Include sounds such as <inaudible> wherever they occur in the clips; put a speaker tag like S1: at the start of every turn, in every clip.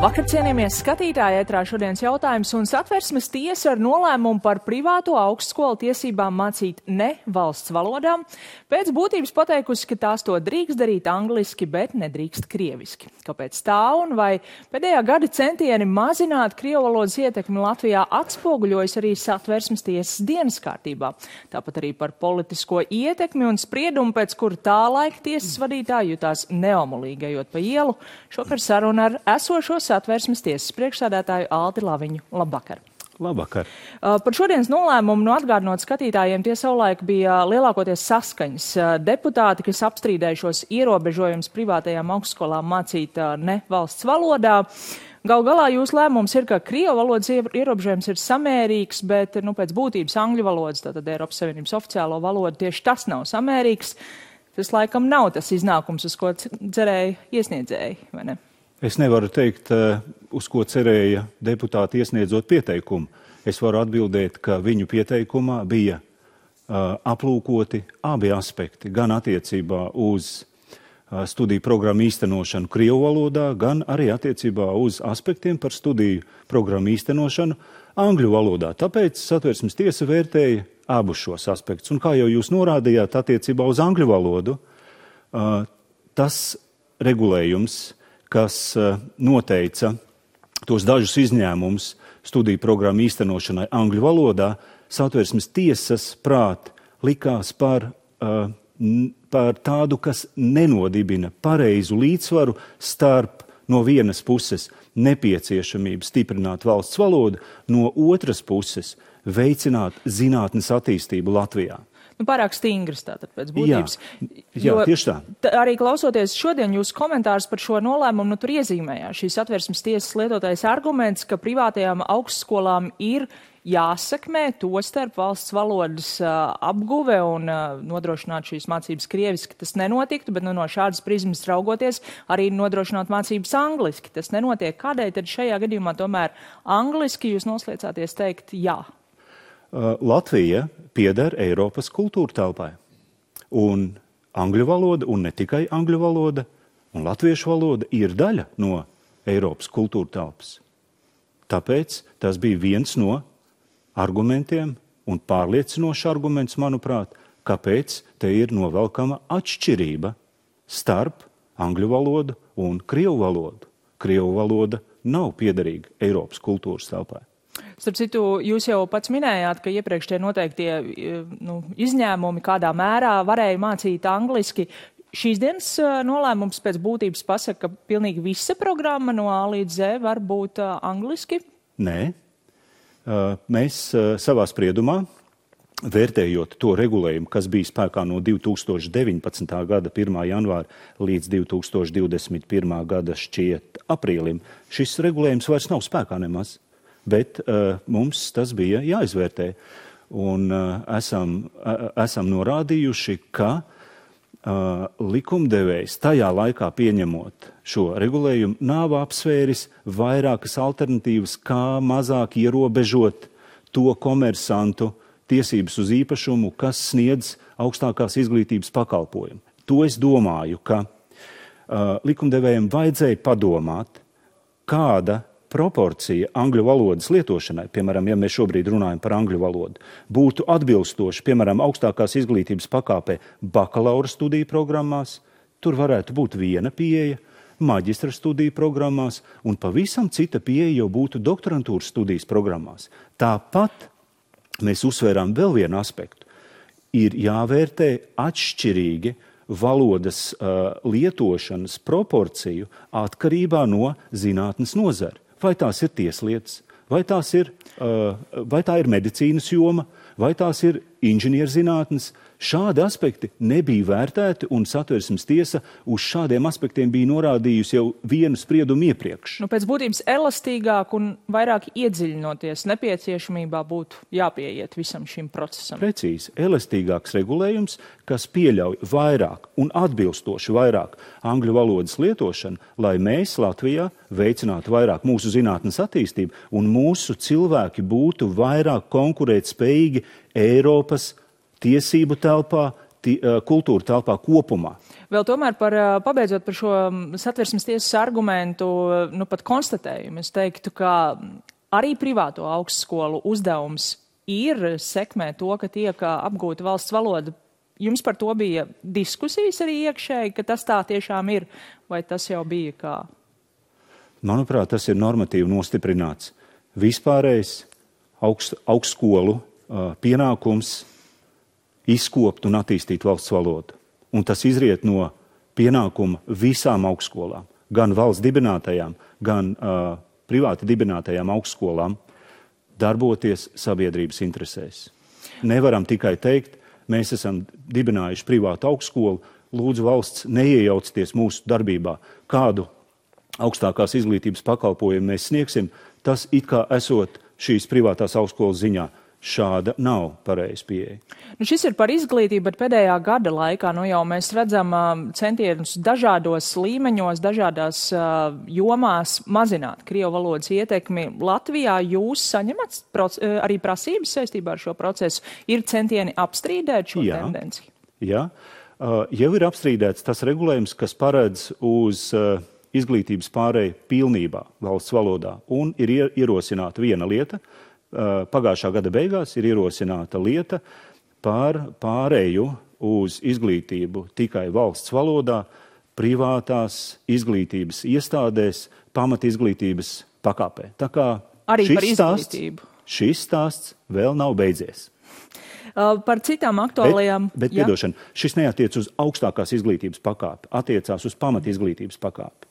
S1: Labvakar, cienījamie skatītāji, ētrā šodienas jautājums un satversmes tiesa ar nolēmumu par privāto augstskolu tiesībām mācīt ne valsts valodām. Pēc būtības pateikusi, ka tās to drīkst darīt angliski, bet nedrīkst krieviski. Kāpēc tā un vai pēdējā gada centieni mazināt krievu valodas ietekmi Latvijā atspoguļojas arī satversmes tiesas dienas kārtībā. Tāpat arī par politisko ietekmi un spriedumu, pēc kura tā laika tiesas vadītāji jutās neomulīgi ejot pa ielu. Šokar saruna ar esošo satversmes tiesas priekšsādātāju Alti Laviņu. Labvakar!
S2: Labvakar.
S1: Uh, par šodienas nolēmumu nu atgādinot skatītājiem, tie savulaik bija lielākoties saskaņas. Uh, deputāti, kas apstrīdēja šos ierobežojumus privātajām augstskolām mācīt uh, ne valsts valodā. Gal galā jūsu lēmums ir, ka krievu valodas ierobežojums ir samērīgs, bet nu, pēc būtības angļu valodas, tātad Eiropas Savienības oficiālo valodu, tieši tas nav samērīgs. Tas laikam nav tas iznākums, uz ko cerēja iesniedzēji, vai ne?
S2: Es nevaru teikt, eh, uz ko cerēja deputāti iesniedzot pieteikumu. Es varu atbildēt, ka viņu pieteikumā bija uh, aplūkoti abi aspekti, gan attiecībā uz uh, studiju programmu īstenošanu Krievu valodā, gan arī attiecībā uz aspektiem par studiju programmu īstenošanu Angļu valodā. Tāpēc satversmes tiesa vērtēja abus šos aspektus. Un kā jau jūs norādījāt, attiecībā uz Angļu valodu, uh, tas regulējums kas eh, noteica tos dažus izņēmumus studiju programmu īstenošanai angļu valodā, satversmes tiesas prāt likās par, uh, par tādu, kas nenodibina pareizu līdzsvaru starp no vienas puses nepieciešamību stiprināt valsts valodu, no otras puses veicināt zinātnes attīstību Latvijā
S1: nu, pārāk stingras tātad pēc būtības.
S2: Jā, jā tieši tā.
S1: Arī klausoties šodien jūsu komentārus par šo nolēmumu, nu tur iezīmējās šīs atversmes tiesas lietotais arguments, ka privātajām augstskolām ir jāsekmē to starp valsts valodas uh, apguve un uh, nodrošināt šīs mācības krieviski. Tas nenotiktu, bet nu, no šādas prizmas raugoties arī nodrošināt mācības angliski. Tas nenotiek. Kādēļ tad šajā gadījumā tomēr angliski jūs noslēdzāties teikt jā?
S2: Uh, Latvija pieder Eiropas kultūra telpai. Un angļu valoda, un ne tikai angļu valoda, un latviešu valoda ir daļa no Eiropas kultūra telpas. Tāpēc tas bija viens no argumentiem un pārliecinošs arguments, manuprāt, kāpēc te ir novelkama atšķirība starp angļu valodu un krievu valodu. Krievu valoda nav piederīga Eiropas kultūras telpai.
S1: Starp citu, jūs jau pats minējāt, ka iepriekš tie noteiktie nu, izņēmumi kādā mērā varēja mācīt angliski. Šīs dienas nolēmums pēc būtības pasaka, ka pilnīgi visa programma no A līdz Z var būt angliski?
S2: Nē. Mēs savā spriedumā vērtējot to regulējumu, kas bija spēkā no 2019. gada 1. janvāra līdz 2021. gada šķiet aprīlim, šis regulējums vairs nav spēkā nemaz bet uh, mums tas bija jāizvērtē. Un uh, esam, uh, esam norādījuši, ka uh, likumdevējs tajā laikā pieņemot šo regulējumu nav apsvēris vairākas alternatīvas, kā mazāk ierobežot to komersantu tiesības uz īpašumu, kas sniedz augstākās izglītības pakalpojumu. To es domāju, ka uh, likumdevējiem vajadzēja padomāt, kāda proporcija angļu valodas lietošanai, piemēram, ja mēs šobrīd runājam par angļu valodu, būtu atbilstoša, piemēram, augstākās izglītības pakāpē bakalaura studiju programmās, tur varētu būt viena pieeja, maģistra studiju programmās, un pavisam cita pieeja jau būtu doktorantūras studijas programmās. Tāpat mēs uzsvērām vēl vienu aspektu. Ir jāvērtē atšķirīgi valodas uh, lietošanas proporciju atkarībā no zinātnes nozara vai tās ir tieslietas, vai, tās ir, uh, vai tā ir medicīnas joma, vai tās ir inženierzinātnes, Šādi aspekti nebija vērtēti, un satversmes tiesa uz šādiem aspektiem bija norādījusi jau vienu spriedumu iepriekš.
S1: Nu, pēc būtības elastīgāk un vairāk iedziļinoties nepieciešamībā būtu jāpieiet visam šim procesam.
S2: Precīzi, elastīgāks regulējums, kas pieļauj vairāk un atbilstoši vairāk angļu valodas lietošanu, lai mēs Latvijā veicinātu vairāk mūsu zinātnes attīstību un mūsu cilvēki būtu vairāk konkurētspējīgi Eiropas tiesību telpā, kultūra telpā kopumā.
S1: Vēl tomēr par, pabeidzot par šo satversmes tiesas argumentu, nu pat konstatējumu, es teiktu, ka arī privāto augstskolu uzdevums ir sekmēt to, ka tiek apgūta valsts valoda. Jums par to bija diskusijas arī iekšēji, ka tas tā tiešām ir, vai tas jau bija kā?
S2: Manuprāt, tas ir normatīvi nostiprināts. Vispārējais augst, augstskolu pienākums izkopt un attīstīt valsts valodu. Un tas izriet no pienākuma visām augstskolām, gan valsts dibinātajām, gan uh, privāti dibinātajām augstskolām, darboties sabiedrības interesēs. Nevaram tikai teikt, mēs esam dibinājuši privātu augstskolu, lūdzu valsts neiejaucieties mūsu darbībā, kādu augstākās izglītības pakalpojumu mēs sniegsim, tas it kā esot šīs privātās augstskolas ziņā. Šāda nav pareiza pieeja.
S1: Nu, šis ir par izglītību, bet pēdējā gada laikā nu, jau mēs redzam uh, centienus dažādos līmeņos, dažādās uh, jomās mazināt krievu valodas ietekmi. Latvijā jūs saņemat uh, arī prasības saistībā ar šo procesu. Ir centieni apstrīdēt šo Jā. tendenci?
S2: Jā, uh, jau ir apstrīdēts tas regulējums, kas paredz uz. Uh, izglītības pārēju pilnībā valsts valodā. Un ir ierosināta viena lieta, pagājušā gada beigās ir ierosināta lieta par pārēju uz izglītību tikai valsts valodā, privātās izglītības iestādēs, pamat izglītības pakāpē. Tā kā
S1: Arī šis stāsts,
S2: šis stāsts vēl nav beidzies.
S1: Uh, par citām aktuālajām.
S2: Bet, bet piedošana, šis neatiec uz augstākās izglītības pakāpi, attiecās uz pamat izglītības pakāpi.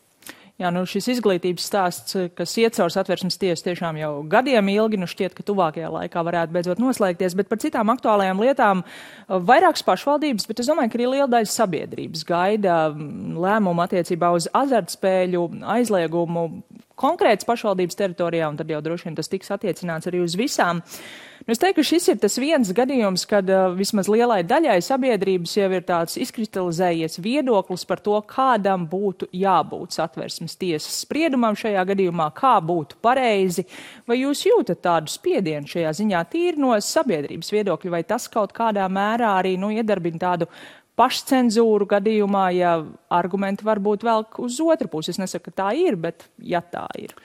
S1: Jā, nu šis izglītības stāsts, kas iet caur satversmes tiesu tiešām jau gadiem ilgi, nu šķiet, ka tuvākajā laikā varētu beidzot noslēgties, bet par citām aktuālajām lietām vairākas pašvaldības, bet es domāju, ka arī liela daļa sabiedrības gaida lēmumu attiecībā uz azartspēļu aizliegumu konkrētas pašvaldības teritorijā, un tad jau droši vien tas tiks attiecināts arī uz visām. Nu, es teiktu, ka šis ir tas viens gadījums, kad uh, vismaz lielai daļai sabiedrības jau ir tāds izkristalizējies viedoklis par to, kādam būtu jābūt satversmes tiesas spriedumam šajā gadījumā, kā būtu pareizi. Vai jūs jūtat tādu spiedienu šajā ziņā tīri no sabiedrības viedokļa, vai tas kaut kādā mērā arī nu, iedarbina tādu pašcensūru gadījumā, ja argumenti varbūt vēl uz otru pusi. Es nesaku, ka tā ir, bet ja tā ir.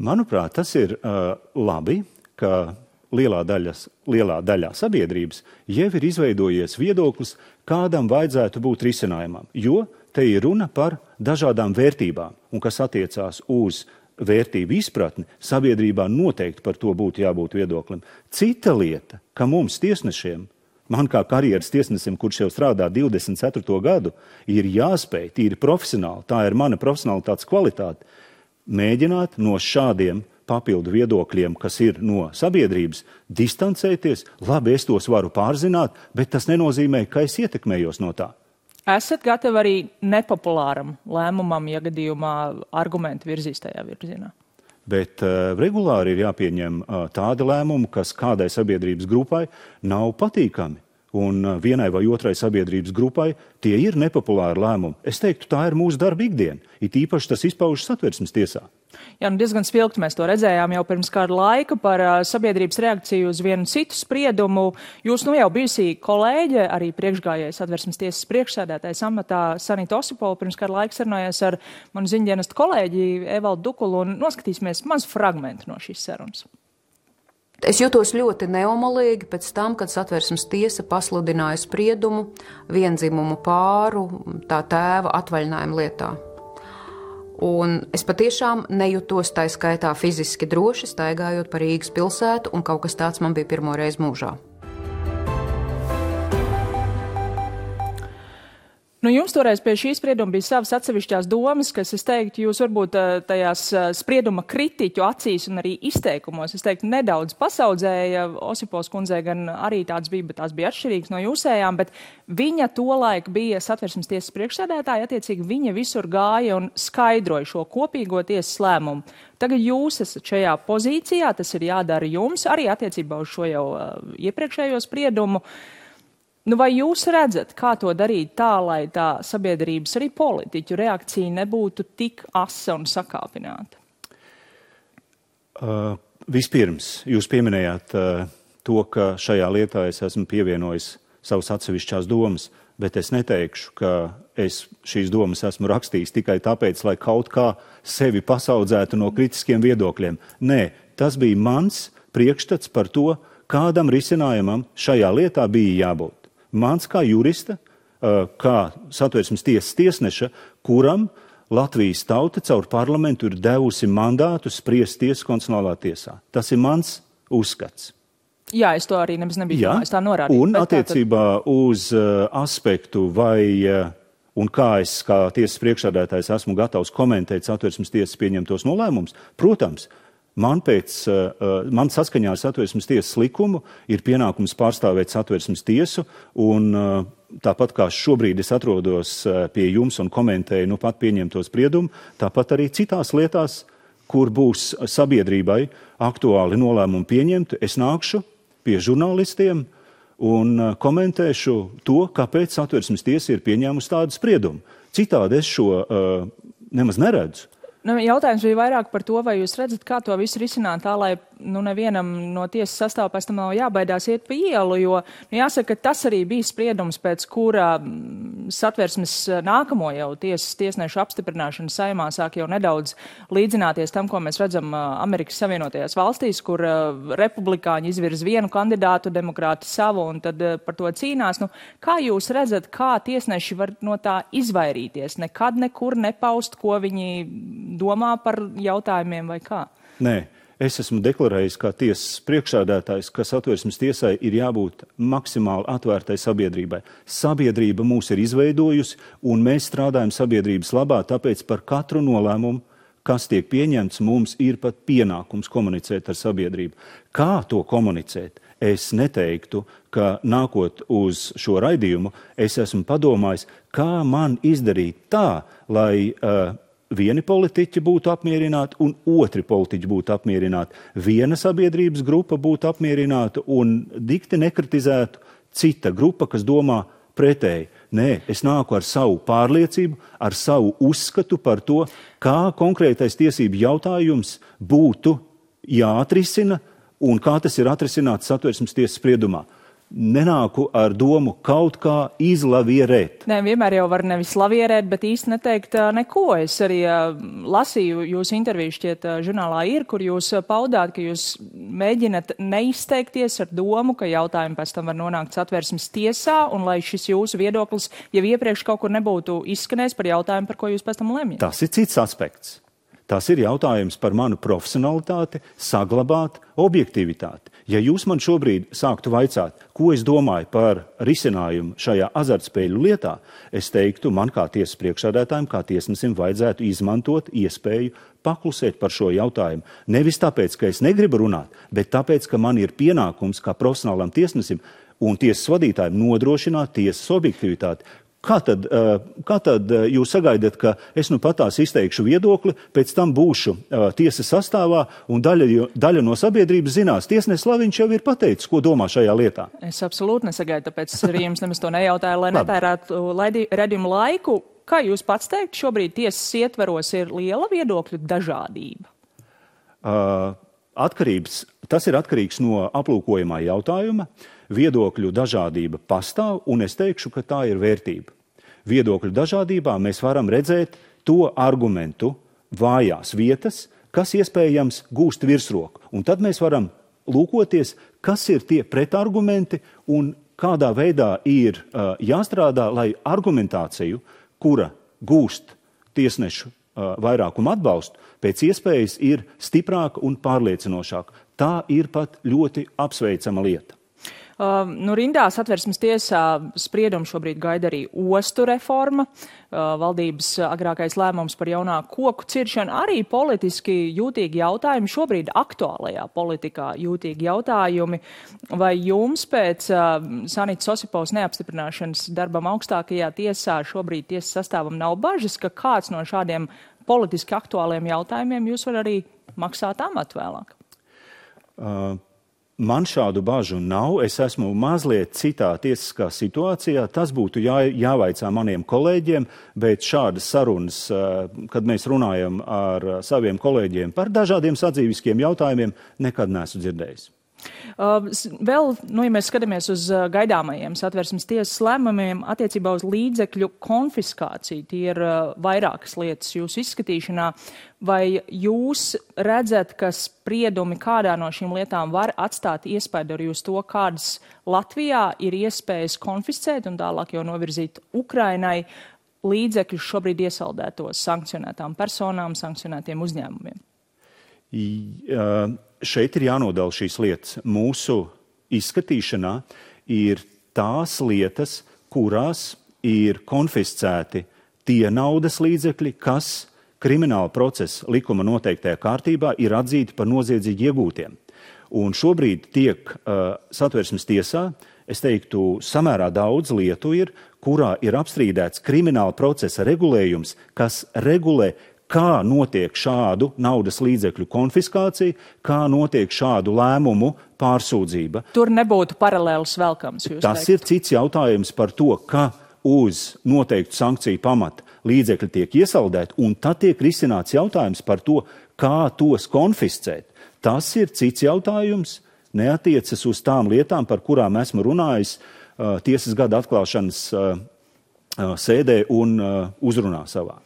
S2: Manuprāt, tas ir uh, labi, ka lielā, daļas, lielā daļā sabiedrības jau ir izveidojies viedoklis, kādam vajadzētu būt risinājumam. Jo te ir runa par dažādām vērtībām, un kas attiecās uz vērtību izpratni, sabiedrībā noteikti par to būtu jābūt viedoklim. Cita lieta, ka mums tiesnešiem man kā karjeras tiesnesim, kurš jau strādā 24. gadu, ir jāspēj tīri profesionāli, tā ir mana profesionālitātes kvalitāte, mēģināt no šādiem papildu viedokļiem, kas ir no sabiedrības, distancēties. Labi, es tos varu pārzināt, bet tas nenozīmē, ka es ietekmējos no tā.
S1: Esat gatavi arī nepopulāram lēmumam, ja gadījumā argumenti virzīs tajā virzienā?
S2: Bet uh, regulāri ir jāpieņem uh, tādi lēmumi, kas kādai sabiedrības grupai nav patīkami. Un uh, vienai vai otrai sabiedrības grupai tie ir nepopulāri lēmumi. Es teiktu, tā ir mūsu darba ikdiena. It īpaši tas izpaužas satversmes tiesā.
S1: Jā, nu diezgan spilgti mēs to redzējām jau pirms kāda laika par uh, sabiedrības reakciju uz vienu citu spriedumu. Jūs nu jau bijusī kolēģe, arī priekšgājējais atversmes tiesas priekšsēdētājs amatā Sanita Osipola pirms kāda laika sarunājās ar manu ziņdienestu kolēģi Evaldu Dukulu un noskatīsimies mazu fragmentu no šīs sarunas.
S3: Es jutos ļoti neomolīgi pēc tam, kad satversmes tiesa pasludināja spriedumu vienzimumu pāru tā tēva atvaļinājuma lietā. Un es patiešām nejūtos tā skaitā fiziski droši staigājot pa Rīgas pilsētu, un kaut kas tāds man bija pirmo reizi mūžā.
S1: Nu, jums toreiz pie šī sprieduma bija savas atsevišķās domas, kas, es teiktu, jūs varbūt eh, tajās eh, sprieduma kritiķu acīs un arī izteikumos, es teiktu, nedaudz pasaudzēja. Osipos kundzei gan arī tāds bija, bet tās bija atšķirīgas no jūsējām, bet viņa tolaik bija satversmes tiesas priekšsēdētāja, attiecīgi viņa visur gāja un skaidroja šo kopīgo tiesas lēmumu. Tagad jūs esat šajā pozīcijā, tas ir jādara jums arī attiecībā uz šo jau uh, iepriekšējo spriedumu. Uh, Nu, vai jūs redzat, kā to darīt tā, lai tā sabiedrības, arī politiķu reakcija nebūtu tik asa un sakāpināta?
S2: Uh, vispirms, jūs pieminējāt uh, to, ka šajā lietā es esmu pievienojis savas atsevišķās domas, bet es neteikšu, ka es šīs domas esmu rakstījis tikai tāpēc, lai kaut kā sevi pasaudzētu no kritiskiem viedokļiem. Nē, tas bija mans priekšstats par to, kādam risinājumam šajā lietā bija jābūt. Mans kā jurista, kā satversmes tiesas tiesneša, kuram Latvijas tauta caur parlamentu ir devusi mandātu spriest tiesas konstitucionālā tiesā. Tas ir mans uzskats.
S1: Jā, es to arī nemaz nebiju domājis tā norādīt.
S2: Un attiecībā tātad... uz uh, aspektu vai uh, un kā es kā tiesas priekšsādātājs esmu gatavs komentēt satversmes tiesas pieņemtos nolēmumus, protams, Man, pēc, uh, man saskaņā ar satversmes tiesas likumu ir pienākums pārstāvēt satversmes tiesu, un uh, tāpat kā šobrīd es atrodos pie jums un komentēju nu pat pieņemto spriedumu, tāpat arī citās lietās, kur būs sabiedrībai aktuāli nolēmumi pieņemti, es nākšu pie žurnālistiem un komentēšu to, kāpēc satversmes tiesa ir pieņēmusi tādu spriedumu. Citādi es šo uh, nemaz neredzu.
S1: Nu, jautājums bija vairāk par to, vai jūs redzat, kā to visu risināt tā, lai nu, nevienam no tiesas sastāvā pēc tam nav jābaidās iet pa ielu, jo nu, jāsaka, ka tas arī bija spriedums, pēc kura mm, satversmes eh, nākamo jau tiesas tiesnešu apstiprināšana saimā sāk jau nedaudz līdzināties tam, ko mēs redzam eh, Amerikas Savienotajās valstīs, kur uh, republikāņi izvirz vienu kandidātu, demokrāti savu, un tad par to cīnās. Nu, kā jūs redzat, kā tiesneši var no tā izvairīties? Nekad nekur nepaust, ko viņi domā par jautājumiem vai kā?
S2: Nē. Es esmu deklarējis, kā tiesas priekšsādātājs, ka satversmes tiesai ir jābūt maksimāli atvērtai sabiedrībai. Sabiedrība mūs ir izveidojusi, un mēs strādājam sabiedrības labā, tāpēc par katru nolēmumu, kas tiek pieņemts, mums ir pat pienākums komunicēt ar sabiedrību. Kā to komunicēt? Es neteiktu, ka nākot uz šo raidījumu, es esmu padomājis, kā man izdarīt tā, lai uh, vieni politiķi būtu apmierināti un otri politiķi būtu apmierināti. Viena sabiedrības grupa būtu apmierināta un dikti nekritizētu cita grupa, kas domā pretēji. Nē, es nāku ar savu pārliecību, ar savu uzskatu par to, kā konkrētais tiesību jautājums būtu jāatrisina un kā tas ir atrisināts satversmes tiesas spriedumā nenāku ar domu kaut kā izlavierēt.
S1: Nē, vienmēr jau var nevis lavierēt, bet īsti neteikt neko. Es arī lasīju jūsu interviju šķiet žurnālā ir, kur jūs paudāt, ka jūs mēģinat neizteikties ar domu, ka jautājumi pēc tam var nonākt satversmes tiesā, un lai šis jūsu viedoklis jau iepriekš kaut kur nebūtu izskanējis par jautājumu, par ko jūs pēc tam lemjat.
S2: Tas ir cits aspekts. Tas ir jautājums par manu profesionalitāti, saglabāt objektivitāti. Ja jūs man šobrīd sāktu vaicāt, ko es domāju par risinājumu šajā azartspēļu lietā, es teiktu, man kā tiesas priekšsēdētājiem, kā tiesnesim, vajadzētu izmantot iespēju paklusēt par šo jautājumu. Nevis tāpēc, ka es negribu runāt, bet tāpēc, ka man ir pienākums kā profesionālam tiesnesim un tiesas vadītājiem nodrošināt tiesas objektivitāti. Kā tad, kā tad jūs sagaidat, ka es nu patās izteikšu viedokli, pēc tam būšu tiesas sastāvā un daļa, daļa no sabiedrības zinās, tiesnesis Laviņš jau ir pateicis, ko domā šajā lietā?
S1: Es absolūti nesagaidu, tāpēc arī jums nemaz to nejautāju, lai <laughs> netērētu redzējumu laiku. Kā jūs pats teikt, šobrīd tiesas ietveros ir liela viedokļu dažādība?
S2: Uh, atkarības, tas ir atkarīgs no aplūkojamā jautājuma. Uh, viedokļu dažādība pastāv, un es teikšu, ka tā ir vērtība. Viedokļu dažādībā mēs varam redzēt to argumentu vājās vietas, kas iespējams gūst virsroku. Un tad mēs varam lūkoties, kas ir tie pretargumenti un kādā veidā ir uh, jāstrādā, lai argumentāciju, kura gūst tiesnešu uh, vairākumu atbalstu, pēc iespējas ir stiprāka un pārliecinošāka. Tā ir pat ļoti apsveicama lieta.
S1: Uh, nu, rindās atversmes tiesā spriedumu šobrīd gaida arī ostu reforma, uh, valdības agrākais lēmums par jaunāku koku ciršanu, arī politiski jūtīgi jautājumi, šobrīd aktuālajā politikā jūtīgi jautājumi. Vai jums pēc uh, Sanītas Osipovas neapstiprināšanas darbam augstākajā tiesā šobrīd tiesas sastāvam nav bažas, ka kāds no šādiem politiski aktuāliem jautājumiem jūs var arī maksāt amatu vēlāk?
S2: Uh. Man šādu bažu nav. Es esmu mazliet citā tiesiskā situācijā. Tas būtu jā, jāvaicā maniem kolēģiem, bet šādas sarunas, eh, kad mēs runājam ar saviem kolēģiem par dažādiem sadzīviskiem jautājumiem, nekad neesmu dzirdējis.
S1: Uh, vēl, nu, ja mēs skatāmies uz uh, gaidāmajiem satversmes tiesas lēmumiem attiecībā uz līdzekļu konfiskāciju, tie ir uh, vairākas lietas jūsu izskatīšanā, vai jūs redzat, ka spriedumi kādā no šīm lietām var atstāt iespēju arī uz to, kādas Latvijā ir iespējas konfiscēt un tālāk jau novirzīt Ukrainai līdzekļus šobrīd iesaldētos sankcionētām personām, sankcionētiem uzņēmumiem?
S2: Jā šeit ir jānodala šīs lietas. Mūsu izskatīšanā ir tās lietas, kurās ir konfiscēti tie naudas līdzekļi, kas krimināla procesa likuma noteiktajā kārtībā ir atzīti par noziedzīgi iegūtiem. Un šobrīd tiek uh, satversmes tiesā, es teiktu, samērā daudz lietu ir, kurā ir apstrīdēts krimināla procesa regulējums, kas regulē kā notiek šādu naudas līdzekļu konfiskācija, kā notiek šādu lēmumu pārsūdzība.
S1: Tur nebūtu paralēls velkams.
S2: Tas teikt. ir cits jautājums par to, ka uz noteiktu sankciju pamata līdzekļi tiek iesaldēti, un tad tiek risināts jautājums par to, kā tos konfiscēt. Tas ir cits jautājums, neatiecas uz tām lietām, par kurām esmu runājis uh, tiesas gada atklāšanas uh, uh, sēdē un uzrunā savā.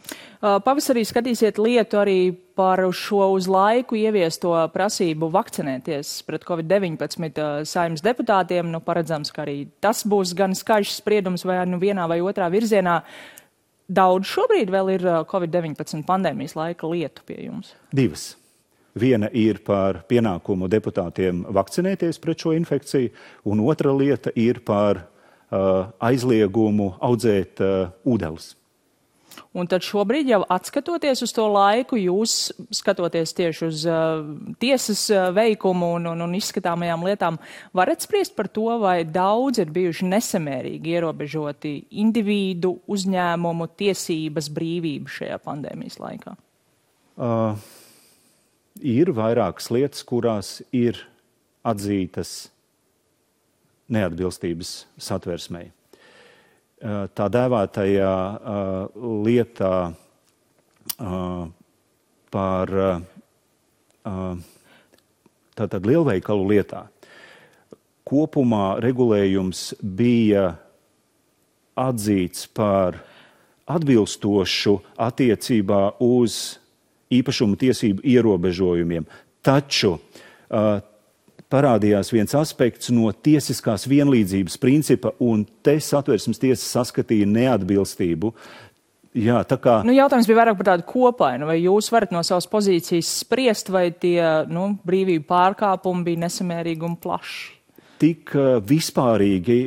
S1: Pavasarī skatīsiet lietu arī par šo uz laiku ieviesto prasību vakcinēties pret Covid-19 saimnes deputātiem. Nu, paredzams, ka arī tas būs gan skaļš spriedums vai nu vienā vai otrā virzienā. Daudz šobrīd vēl ir Covid-19 pandēmijas laika lietu pie jums?
S2: Divas. Viena ir par pienākumu deputātiem vakcinēties pret šo infekciju, un otra lieta ir par uh, aizliegumu audzēt uh, ūdeles.
S1: Un tad šobrīd jau atskatoties uz to laiku, jūs skatoties tieši uz uh, tiesas uh, veikumu un, un, un izskatāmajām lietām, varat spriest par to, vai daudz ir bijuši nesamērīgi ierobežoti individu, uzņēmumu, tiesības, brīvību šajā pandēmijas laikā? Uh,
S2: ir vairākas lietas, kurās ir atzītas neatbilstības satversmei. Eh, tā dēvētajā eh, lietā eh, par tātad lielveikalu lietā. Kopumā regulējums bija atzīts par atbilstošu attiecībā uz īpašumu tiesību ierobežojumiem. Taču parādījās viens aspekts no tiesiskās vienlīdzības principa, un te satversmes tiesa saskatīja neatbilstību. Jā, tā kā.
S1: Nu, jautājums bija vairāk par tādu kopainu. Vai jūs varat no savas pozīcijas spriest, vai tie nu, brīvību pārkāpumi bija nesamērīgi un plaši?
S2: Tik uh, vispārīgi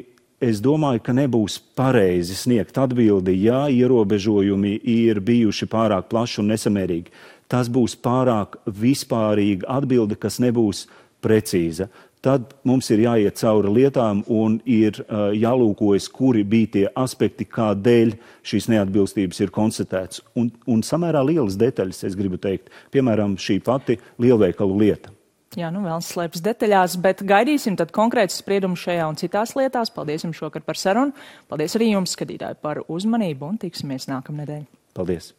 S2: es domāju, ka nebūs pareizi sniegt atbildi, ja ierobežojumi ir bijuši pārāk plaši un nesamērīgi. Tas būs pārāk vispārīga atbilde, kas nebūs precīza. Tad mums ir jāiet cauri lietām un ir uh, jālūkojas, kuri bija tie aspekti, kādēļ šīs neatbilstības ir konstatētas. Un, un samērā lielas detaļas, es gribu teikt, piemēram, šī pati lielveikalu lieta.
S1: Jā, nu vēl slēpjas detaļās, bet gaidīsim tad konkrētus spriedumus šajā un citās lietās. Paldies jums šokar par sarunu. Paldies arī jums, skatītāji, par uzmanību un tiksimies nākamnedēļ.
S2: Paldies!